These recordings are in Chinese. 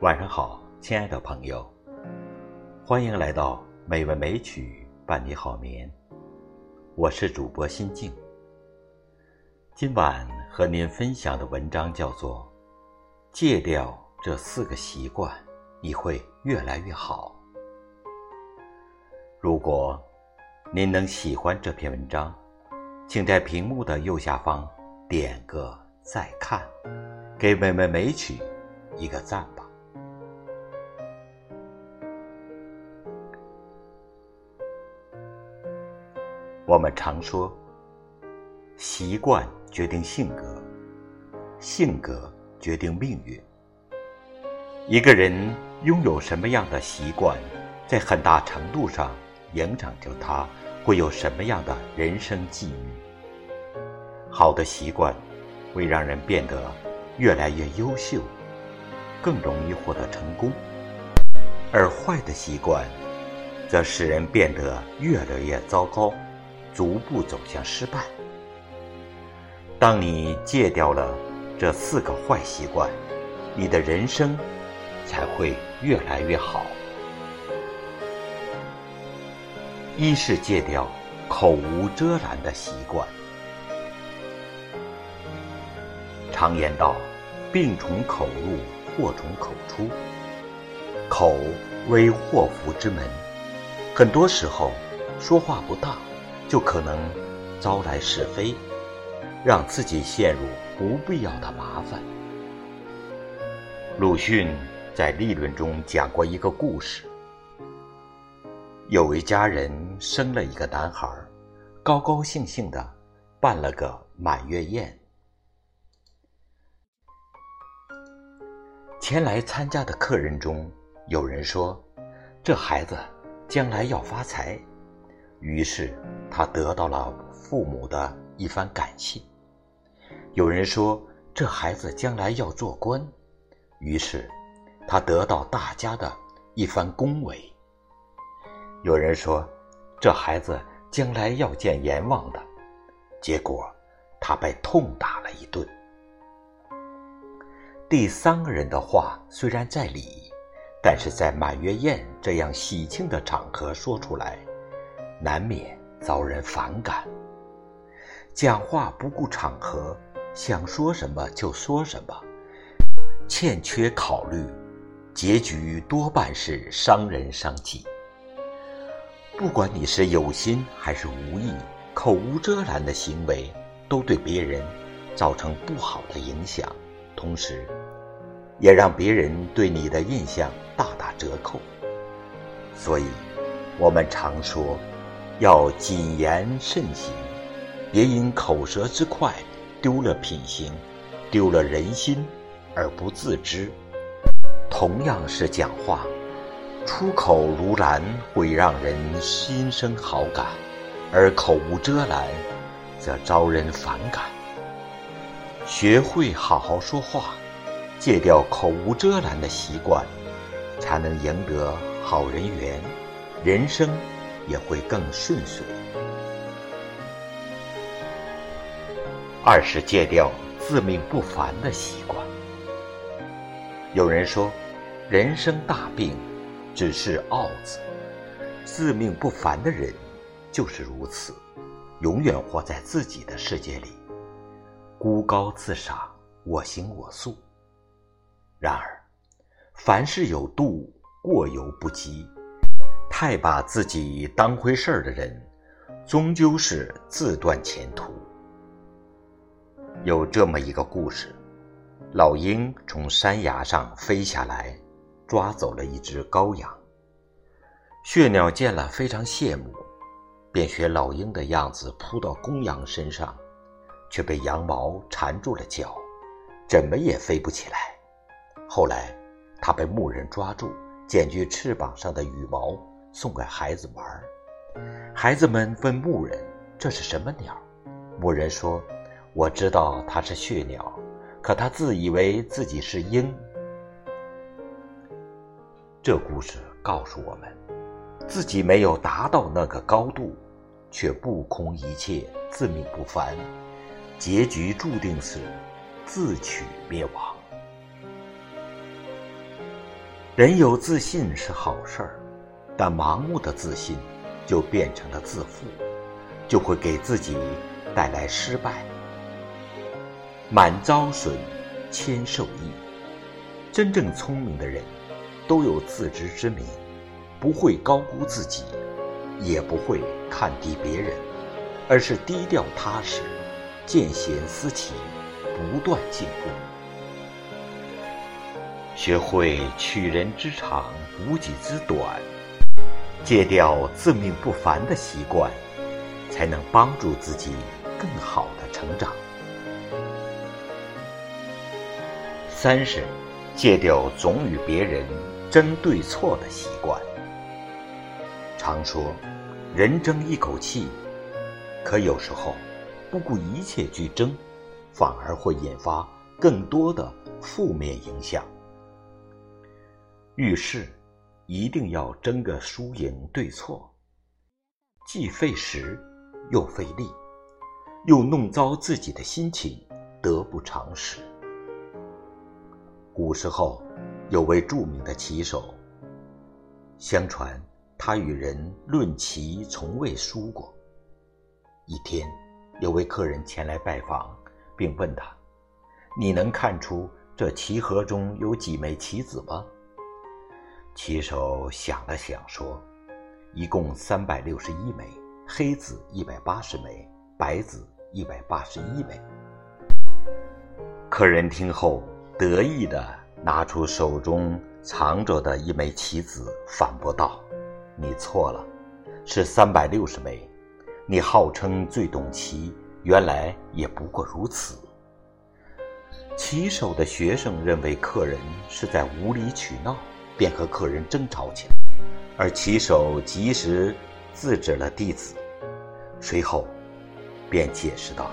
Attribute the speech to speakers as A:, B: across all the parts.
A: 晚上好，亲爱的朋友，欢迎来到美文美曲伴你好眠。我是主播心静。今晚和您分享的文章叫做《戒掉这四个习惯，你会越来越好》。如果您能喜欢这篇文章，请在屏幕的右下方点个再看，给美文美曲一个赞吧。我们常说，习惯决定性格，性格决定命运。一个人拥有什么样的习惯，在很大程度上影响着他会有什么样的人生际遇。好的习惯会让人变得越来越优秀，更容易获得成功；而坏的习惯则使人变得越来越糟糕。逐步走向失败。当你戒掉了这四个坏习惯，你的人生才会越来越好。一是戒掉口无遮拦的习惯。常言道：“病从口入，祸从口出。”口为祸福之门，很多时候说话不当。就可能招来是非，让自己陷入不必要的麻烦。鲁迅在立论中讲过一个故事：有一家人生了一个男孩，高高兴兴的办了个满月宴。前来参加的客人中，有人说：“这孩子将来要发财。”于是。他得到了父母的一番感谢。有人说这孩子将来要做官，于是他得到大家的一番恭维。有人说这孩子将来要见阎王的，结果他被痛打了一顿。第三个人的话虽然在理，但是在满月宴这样喜庆的场合说出来，难免。遭人反感，讲话不顾场合，想说什么就说什么，欠缺考虑，结局多半是伤人伤己。不管你是有心还是无意，口无遮拦的行为都对别人造成不好的影响，同时，也让别人对你的印象大打折扣。所以，我们常说。要谨言慎行，别因口舌之快丢了品行，丢了人心而不自知。同样是讲话，出口如兰会让人心生好感，而口无遮拦则招人反感。学会好好说话，戒掉口无遮拦的习惯，才能赢得好人缘，人生。也会更顺遂。二是戒掉自命不凡的习惯。有人说，人生大病只是傲字，自命不凡的人就是如此，永远活在自己的世界里，孤高自赏，我行我素。然而，凡事有度，过犹不及。太把自己当回事儿的人，终究是自断前途。有这么一个故事：老鹰从山崖上飞下来，抓走了一只羔羊。血鸟见了非常羡慕，便学老鹰的样子扑到公羊身上，却被羊毛缠住了脚，怎么也飞不起来。后来，他被牧人抓住，剪去翅膀上的羽毛。送给孩子玩孩子们问牧人：“这是什么鸟？”牧人说：“我知道它是血鸟，可它自以为自己是鹰。”这故事告诉我们，自己没有达到那个高度，却不空一切，自命不凡，结局注定是自取灭亡。人有自信是好事儿，但盲目的自信就变成了自负，就会给自己带来失败。满招损，谦受益。真正聪明的人，都有自知之明，不会高估自己，也不会看低别人，而是低调踏实，见贤思齐，不断进步。学会取人之长，补己之短，戒掉自命不凡的习惯，才能帮助自己更好的成长。三是戒掉总与别人争对错的习惯。常说，人争一口气，可有时候不顾一切去争，反而会引发更多的负面影响。遇事一定要争个输赢对错，既费时又费力，又弄糟自己的心情，得不偿失。古时候有位著名的棋手，相传他与人论棋从未输过。一天，有位客人前来拜访，并问他：“你能看出这棋盒中有几枚棋子吗？”棋手想了想，说：“一共三百六十一枚，黑子一百八十枚，白子一百八十一枚。”客人听后得意地拿出手中藏着的一枚棋子，反驳道：“你错了，是三百六十枚。你号称最懂棋，原来也不过如此。”棋手的学生认为客人是在无理取闹。便和客人争吵起来，而棋手及时制止了弟子。随后，便解释道：“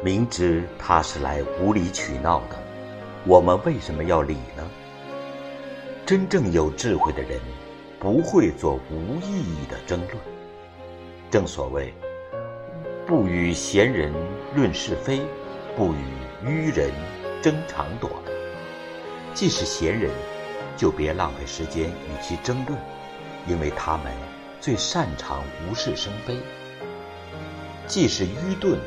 A: 明知他是来无理取闹的，我们为什么要理呢？真正有智慧的人，不会做无意义的争论。正所谓，不与贤人论是非，不与愚人争长短。既是贤人。”就别浪费时间与其争论，因为他们最擅长无事生非。既是愚钝，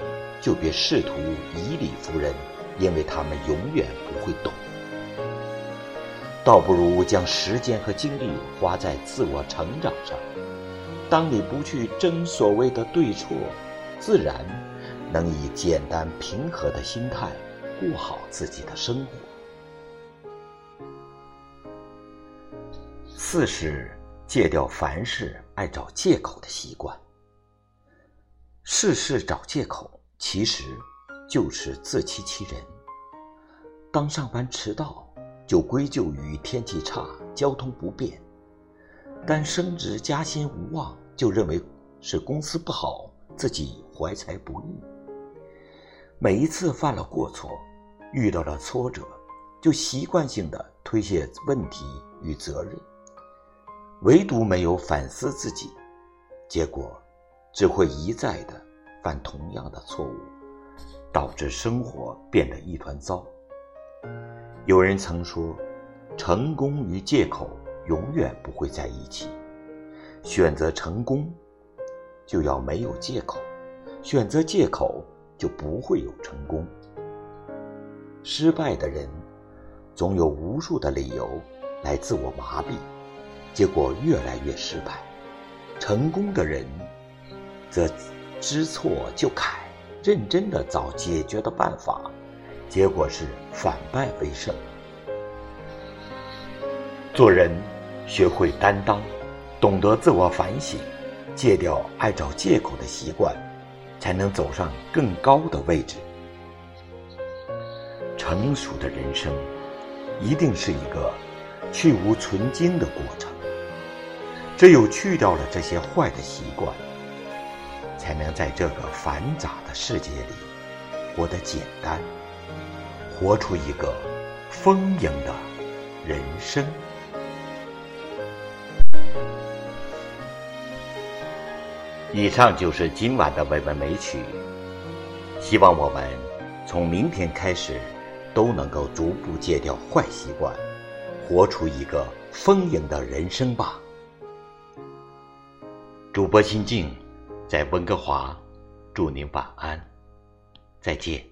A: 就别试图以理服人，因为他们永远不会懂。倒不如将时间和精力花在自我成长上。当你不去争所谓的对错，自然能以简单平和的心态过好自己的生活。四是戒掉凡事爱找借口的习惯。事事找借口，其实就是自欺欺人。当上班迟到，就归咎于天气差、交通不便；但升职加薪无望，就认为是公司不好，自己怀才不遇。每一次犯了过错，遇到了挫折，就习惯性的推卸问题与责任。唯独没有反思自己，结果只会一再的犯同样的错误，导致生活变得一团糟。有人曾说：“成功与借口永远不会在一起。选择成功，就要没有借口；选择借口，就不会有成功。”失败的人总有无数的理由来自我麻痹。结果越来越失败，成功的人则知错就改，认真的找解决的办法，结果是反败为胜。做人学会担当，懂得自我反省，戒掉爱找借口的习惯，才能走上更高的位置。成熟的人生，一定是一个去无存精的过程。只有去掉了这些坏的习惯，才能在这个繁杂的世界里活得简单，活出一个丰盈的人生。以上就是今晚的美文美曲，希望我们从明天开始都能够逐步戒掉坏习惯，活出一个丰盈的人生吧。主播心静，在温哥华，祝您晚安，再见。